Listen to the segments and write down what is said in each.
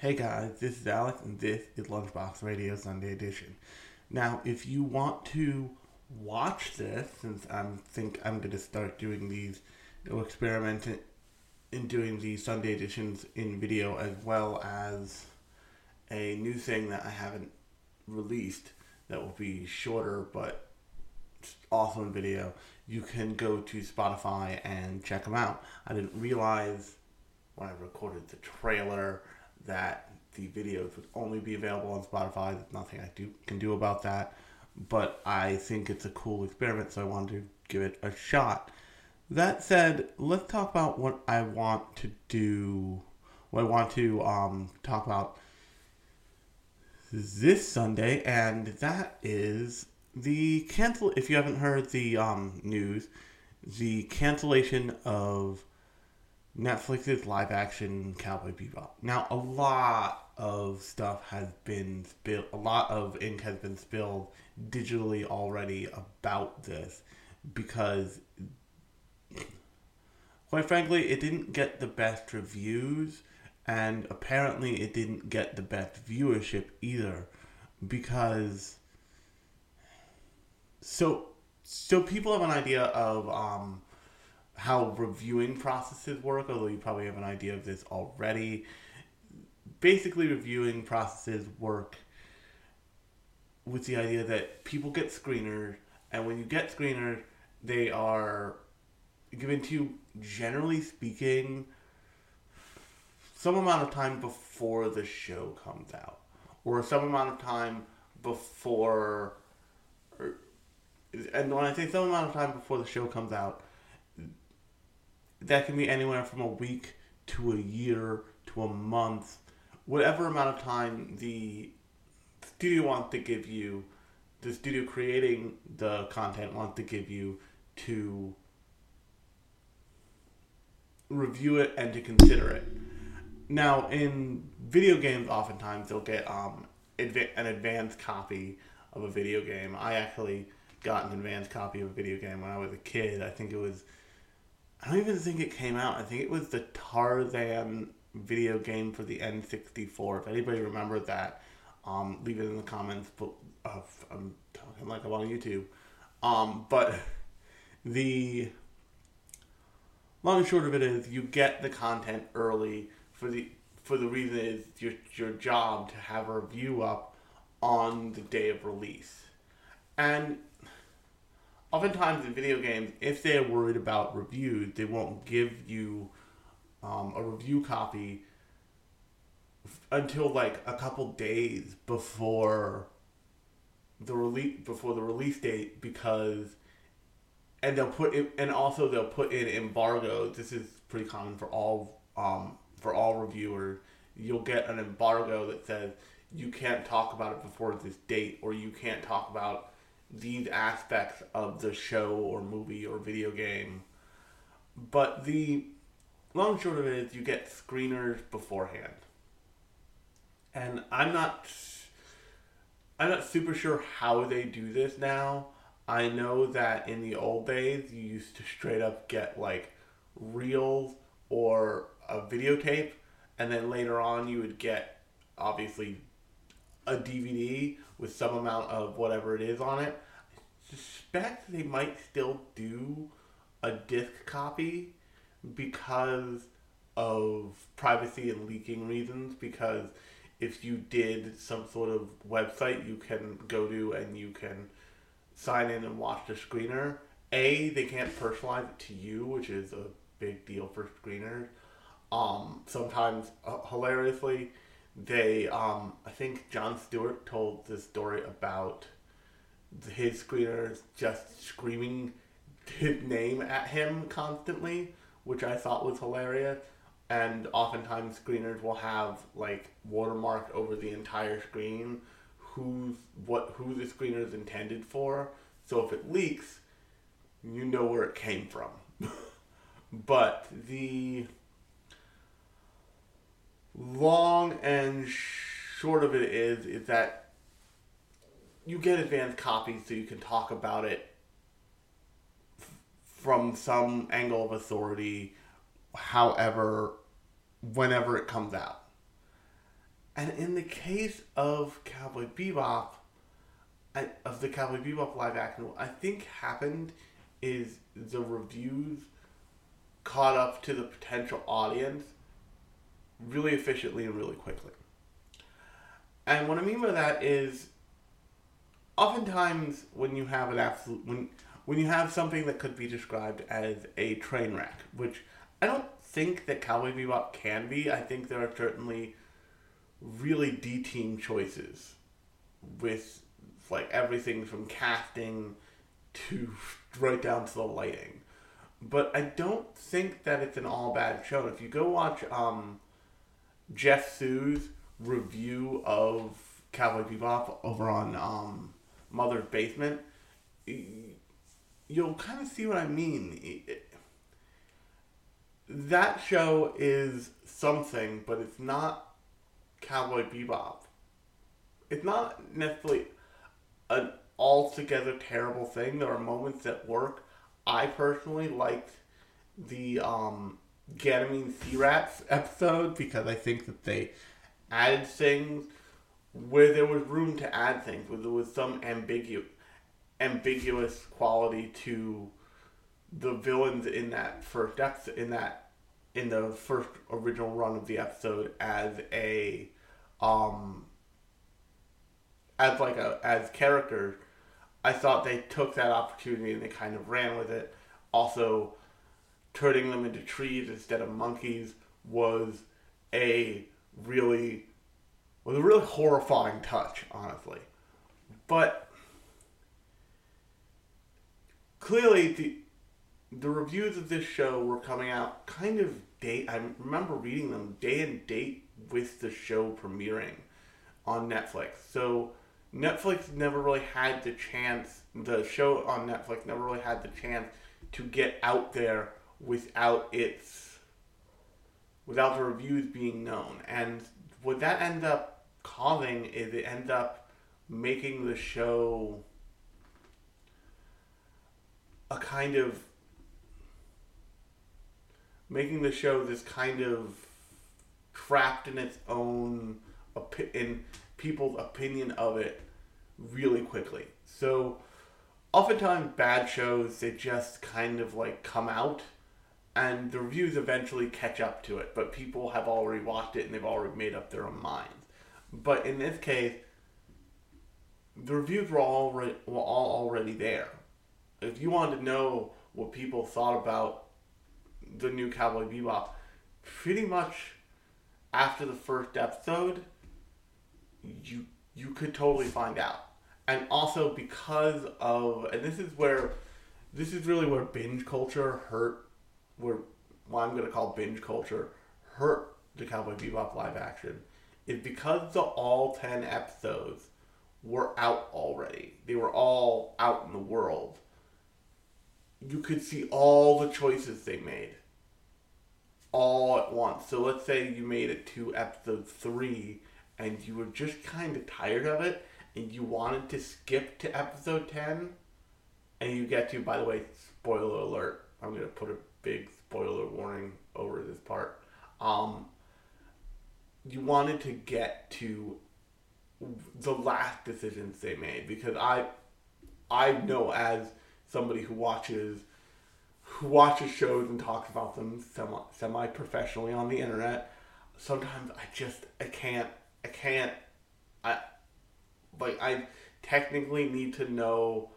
Hey guys, this is Alex, and this is Lunchbox Radio Sunday Edition. Now, if you want to watch this, since I think I'm going to start doing these, or experiment in doing the Sunday editions in video as well as a new thing that I haven't released that will be shorter but also in video, you can go to Spotify and check them out. I didn't realize when I recorded the trailer that the videos would only be available on Spotify. There's nothing I do can do about that, but I think it's a cool experiment, so I wanted to give it a shot. That said, let's talk about what I want to do. What I want to um, talk about this Sunday, and that is the cancel. If you haven't heard the um, news, the cancellation of Netflix's live action Cowboy Bebop. Now, a lot of stuff has been spilled, a lot of ink has been spilled digitally already about this because, quite frankly, it didn't get the best reviews and apparently it didn't get the best viewership either because. So, so people have an idea of um, how reviewing processes work, although you probably have an idea of this already. Basically, reviewing processes work with the idea that people get screeners, and when you get screeners, they are given to you, generally speaking, some amount of time before the show comes out, or some amount of time before. Or, and when I say some amount of time before the show comes out, that can be anywhere from a week to a year to a month, whatever amount of time the studio wants to give you, the studio creating the content wants to give you to review it and to consider it. Now, in video games, oftentimes they'll get um, adva- an advanced copy of a video game. I actually got an advanced copy of a video game when I was a kid. I think it was I don't even think it came out. I think it was the Tarzan video game for the N64. If anybody remembers that, um, leave it in the comments. But uh, I'm talking like I'm on YouTube. Um, but the long and short of it is, you get the content early for the for the reason is your your job to have a review up on the day of release, and oftentimes in video games, if they're worried about reviews, they won't give you um, a review copy f- until like a couple days before the release before the release date because and they'll put it and also they'll put in embargoes. This is pretty common for all um, for all reviewers. You'll get an embargo that says you can't talk about it before this date or you can't talk about these aspects of the show or movie or video game. But the long short of it is you get screeners beforehand. And I'm not I'm not super sure how they do this now. I know that in the old days you used to straight up get like reels or a videotape and then later on you would get obviously a DVD with some amount of whatever it is on it. I suspect they might still do a disc copy because of privacy and leaking reasons. Because if you did some sort of website you can go to and you can sign in and watch the screener, A, they can't personalize it to you, which is a big deal for screeners. Um, sometimes, uh, hilariously, they um I think Jon Stewart told this story about his screeners just screaming his name at him constantly, which I thought was hilarious. And oftentimes screeners will have like watermarked over the entire screen who's what who the screener is intended for. So if it leaks, you know where it came from. but the long and short of it is is that you get advanced copies so you can talk about it f- from some angle of authority however whenever it comes out. And in the case of Cowboy Bebop, I, of the Cowboy Bebop live action, what I think happened is the reviews caught up to the potential audience really efficiently and really quickly. And what I mean by that is oftentimes when you have an absolute when when you have something that could be described as a train wreck, which I don't think that Cowboy Bebop can be. I think there are certainly really D team choices with like everything from casting to right down to the lighting. But I don't think that it's an all bad show. If you go watch um, Geoff Thew's review of Cowboy Bebop over on um, Mother's Basement, you'll kind of see what I mean. that show is something, but it's not Cowboy Bebop. It's not necessarily an altogether terrible thing. There are moments that work. I personally liked the um, Ganymede Sea Rats episode because I think that they added things where there was room to add things, where there was some ambiguous ambiguous quality to the villains in that first episode, in that in the first original run of the episode as a um as like a as character i thought they took that opportunity and they kind of ran with it. Also turning them into trees instead of monkeys was a really was a really horrifying touch honestly but clearly the the reviews of this show were coming out kind of date. I remember reading them day and date with the show premiering on Netflix. So Netflix never really had the chance. The show on Netflix never really had the chance to get out there without its without the reviews being known. And what that ends up causing is it ends up making the show a kind of making the show this kind of trapped in its own in people's opinion of it really quickly. So oftentimes bad shows they just kind of like come out and the reviews eventually catch up to it, but people have already watched it and they've already made up their own minds. But in this case, the reviews were already were all already there if you wanted to know what people thought about the new Cowboy Bebop, pretty much after the first episode, you you could totally find out. And also because of and this is where this is really where binge culture hurt what I'm gonna call binge culture hurt the Cowboy Bebop live action is because the all ten episodes were out already. They were all out in the world you could see all the choices they made all at once. So let's say you made it to episode three and you were just kind of tired of it and you wanted to skip to episode 10 and you get to, by the way, spoiler alert, I'm going to put a big spoiler warning over this part. Um, you wanted to get to the last decisions they made because I I know as somebody who watches who watches shows and talks about them semi semi professionally on the internet. Sometimes I just I can't I can't I like I technically need to know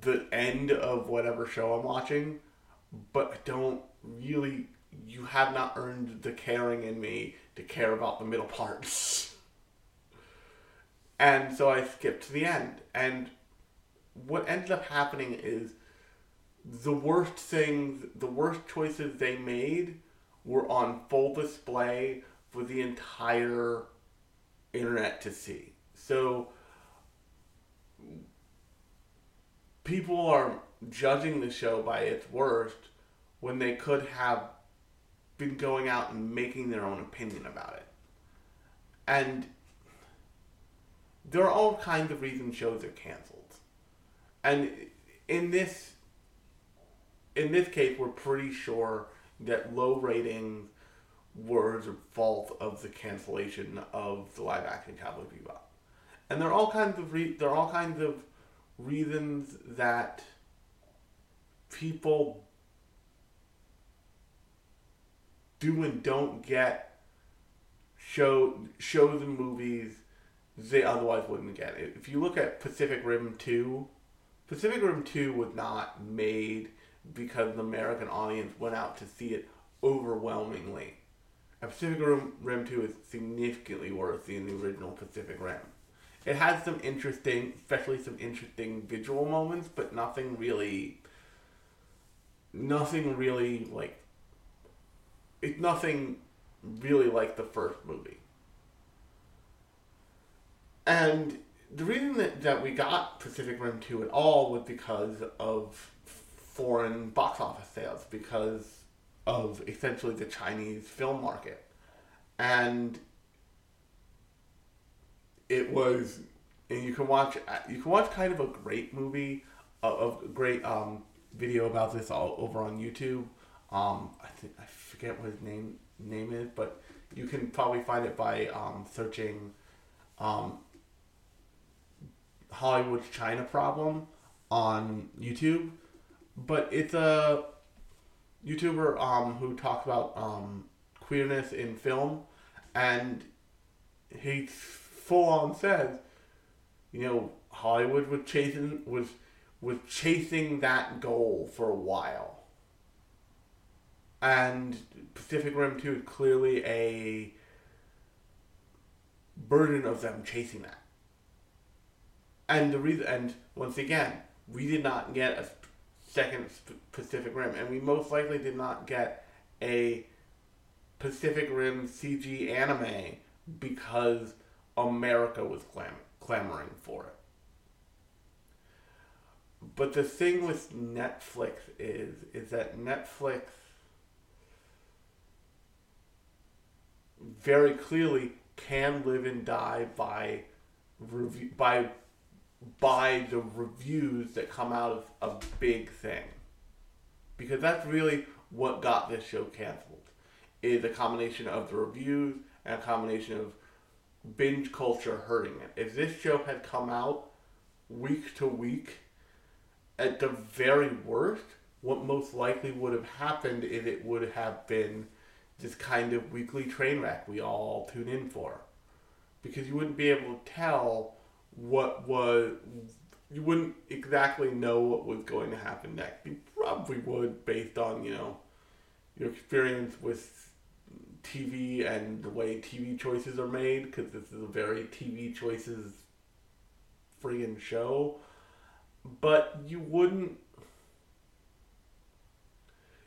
the end of whatever show I'm watching, but I don't really you have not earned the caring in me to care about the middle parts. and so I skipped to the end. And what ends up happening is the worst things, the worst choices they made were on full display for the entire internet to see. So people are judging the show by its worst when they could have been going out and making their own opinion about it. And there are all kinds of reasons shows are canceled. And in this in this case we're pretty sure that low ratings were the fault of the cancellation of the live action Cowboy Bebop, and there are all kinds of re- there are all kinds of reasons that people do and don't get show shows and movies they otherwise wouldn't get. If you look at Pacific Rim two, Pacific Rim two was not made because the American audience went out to see it overwhelmingly. And Pacific Rim, Rim 2 is significantly worse than the original Pacific Rim. It has some interesting, especially some interesting visual moments, but nothing really, nothing really like, it's nothing really like the first movie. And the reason that, that we got Pacific Rim 2 at all was because of foreign box office sales, because of essentially the Chinese film market. And it was, and you can watch, you can watch kind of a great movie, a great um, video about this all over on YouTube. Um, I think I forget what his name name is, but you can probably find it by um, searching um, China problem on YouTube. But it's a YouTuber um, who talks about um, queerness in film, and he full on says, you know, Hollywood was chasing was was chasing that goal for a while, and Pacific Rim Two is clearly a burden of them chasing that. And the reason, and once again, we did not get a second Pacific Rim, and we most likely did not get a Pacific Rim CG anime because America was clam- clamoring for it. But the thing with Netflix is is that Netflix very clearly can live and die by review by by the reviews that come out of a big thing. Because that's really what got this show canceled. Is a combination of the reviews and a combination of binge culture hurting it. If this show had come out week to week, at the very worst, what most likely would have happened is it would have been this kind of weekly train wreck we all tune in for. Because you wouldn't be able to tell what was you wouldn't exactly know what was going to happen next. You probably would based on, you know, your experience with TV and the way TV choices are made, because this is a very TV choices friggin' show. But you wouldn't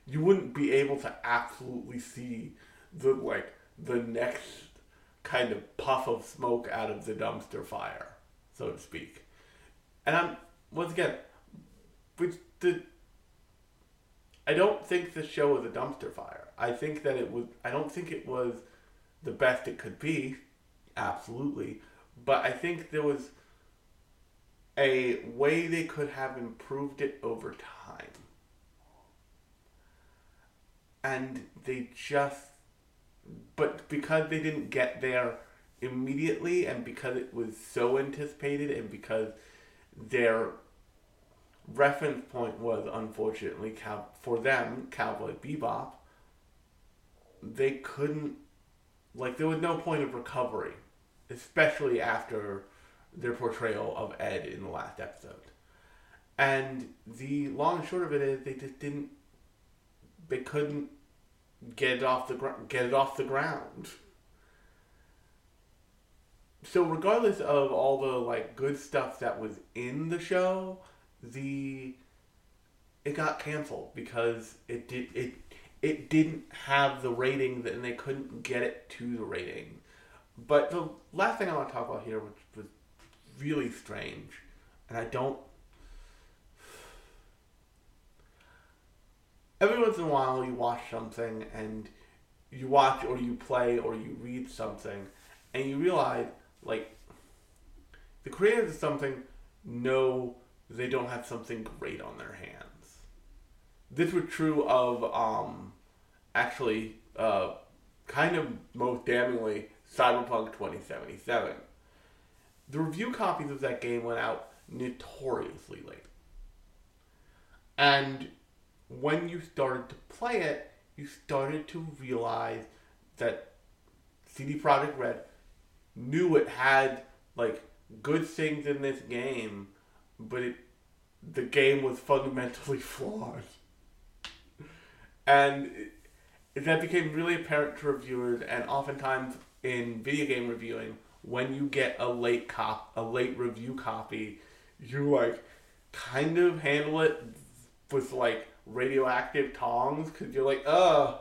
you wouldn't be able to absolutely see the like the next kind of puff of smoke out of the dumpster fire so to speak. And I'm once again, which the I don't think the show was a dumpster fire. I think that it was. I don't think it was the best it could be, absolutely. But I think there was a way they could have improved it over time. And they just, but because they didn't get there immediately and because it was so anticipated and because their reference point was unfortunately for them cowboy bebop they couldn't like there was no point of recovery especially after their portrayal of ed in the last episode and the long and short of it is they just didn't they couldn't get it off the gr- get it off the ground so regardless of all the like good stuff that was in the show, the it got canceled because it did it it didn't have the rating and they couldn't get it to the rating. But the last thing I want to talk about here, which really strange, and I don't. Every once in a while, you watch something and you watch or you play or you read something, and you realize like the creators of something know they don't have something great on their hands. This was true of um, actually uh, kind of most damningly, Cyberpunk 2077. The review copies of that game went out notoriously late. And when you started to play it, you started to realize that CD Projekt Red knew it had like good things in this game, but it the game was fundamentally flawed. And it, that became really apparent to reviewers, and oftentimes in video game reviewing, when you get a late cop, a late review copy, you like kind of handle it with like radioactive tongs because you're like, uh,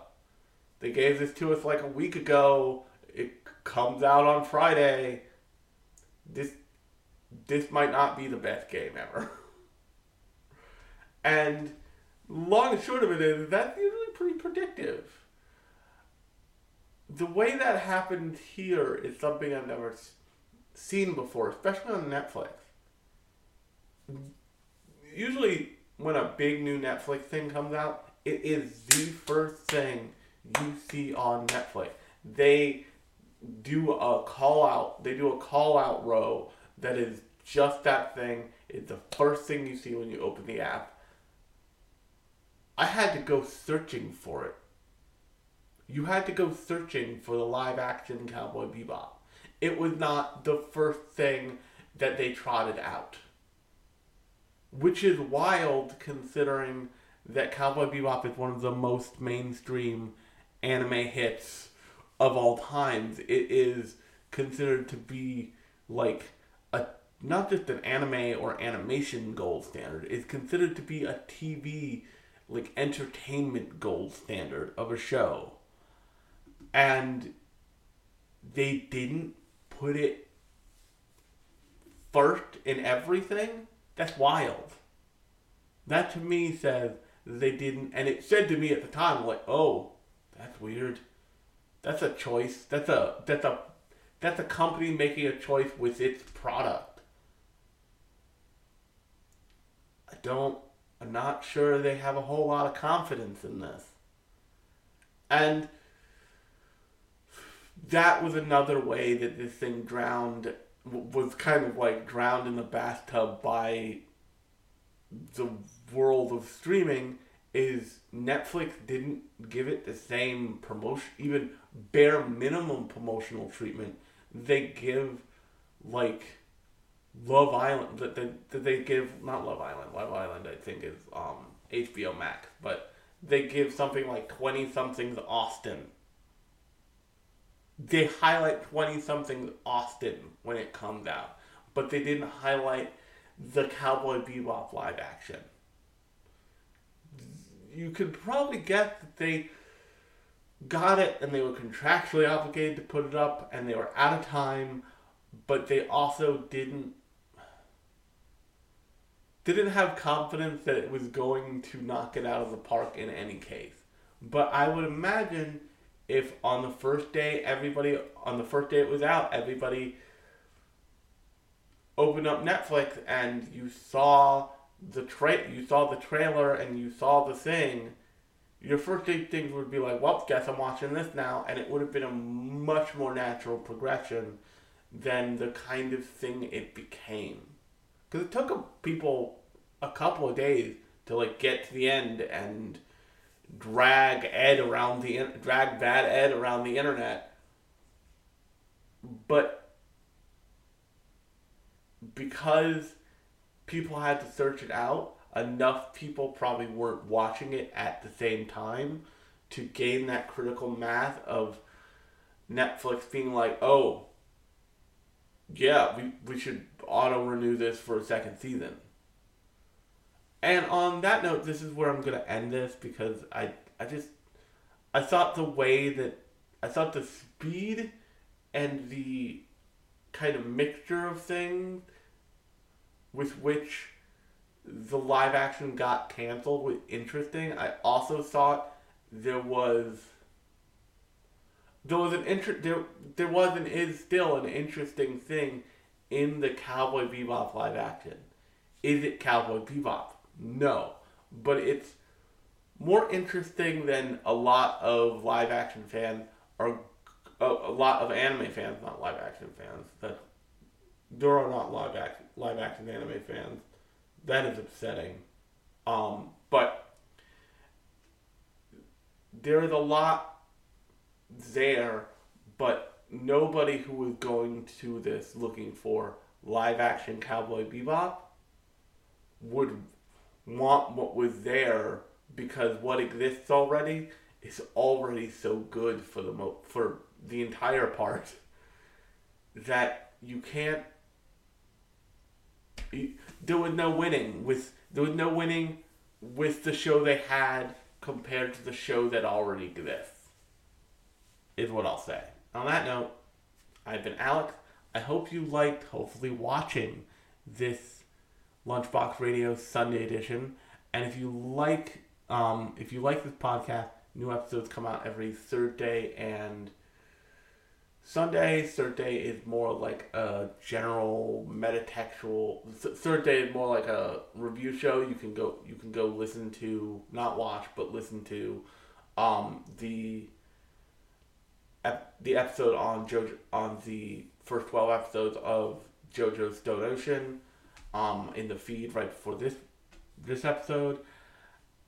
they gave this to us like a week ago. It comes out on Friday. This this might not be the best game ever. and long and short of it is that's usually pretty predictive. The way that happened here is something I've never seen before, especially on Netflix. Usually, when a big new Netflix thing comes out, it is the first thing you see on Netflix. They do a call out. They do a call out row that is just that thing. It's the first thing you see when you open the app. I had to go searching for it. You had to go searching for the live action Cowboy Bebop. It was not the first thing that they trotted out. Which is wild considering that Cowboy Bebop is one of the most mainstream anime hits of all times. It is considered to be like a not just an anime or animation gold standard. It's considered to be a TV like entertainment gold standard of a show. And they didn't put it first in everything. That's wild. That to me says they didn't and it said to me at the time like, "Oh, that's weird. That's a choice. That's a that's a that's a company making a choice with its product." I don't I'm not sure they have a whole lot of confidence in this. And that was another way that this thing drowned, was kind of like drowned in the bathtub by the world of streaming. Is Netflix didn't give it the same promotion, even bare minimum promotional treatment they give like Love Island that they, that they give not Love Island. Love Island I think is um, HBO Max, but they give something like twenty somethings Austin. They highlight twenty somethings Austin when it comes out, but they didn't highlight the Cowboy Bebop live action. You could probably guess that they got it and they were contractually obligated to put it up and they were out of time, but they also didn't didn't have confidence that it was going to knock it out of the park in any case. But I would imagine if on the first day everybody on the first day it was out, everybody opened up Netflix and you saw the tra- you saw the trailer and you saw the thing, your first day things would be like, well, guess I'm watching this now, and it would have been a much more natural progression than the kind of thing it became. Because it took people a couple of days to like get to the end and drag Ed around the drag bad Ed around the internet. But because people had to search it out, enough people probably weren't watching it at the same time to gain that critical mass of Netflix being like, oh, yeah, we, we should auto renew this for a second season. And on that note, this is where I'm gonna end this because I I just I thought the way that I thought the speed and the kind of mixture of things with which the live action got canceled was interesting. I also thought there was there was an inter- there there was and is still an interesting thing in the Cowboy Bebop live action. Is it Cowboy Bebop? No, but it's more interesting than a lot of live action fans are a, lot of anime fans, not live action fans, that are not live action live action anime fans. That is upsetting. Um, but there is a lot there, but nobody who is going to this looking for live action Cowboy Bebop would want what was there because what exists already is already so good for the mo- for the entire part that you can't there was no winning with there was no winning with the show they had compared to the show that already exists is what I'll say. On that note, I've been Alex. I hope you liked hopefully watching this Lunchbox Radio Sunday edition. And if you like um, if you like this podcast, new episodes come out every Thursday and Sunday. Third day is more like a general metatextual. Third day is more like a review show. You can go you can go listen to not watch but listen to um, the the episode on JoJo on the first twelve episodes of JoJo's Stone Ocean um, in the feed right before this this episode.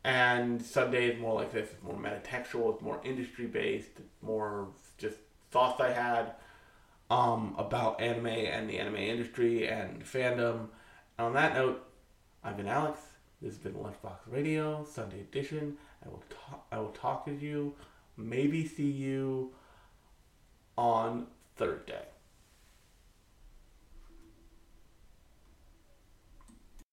And Sunday is more like this. It's more metatextual. It's more industry based. More just thoughts I had um, about anime and the anime industry and fandom. And on that note, I've been Alex. This has been Lunchbox Radio Sunday edition. I will talk. I will talk to you. Maybe see you on Thursday.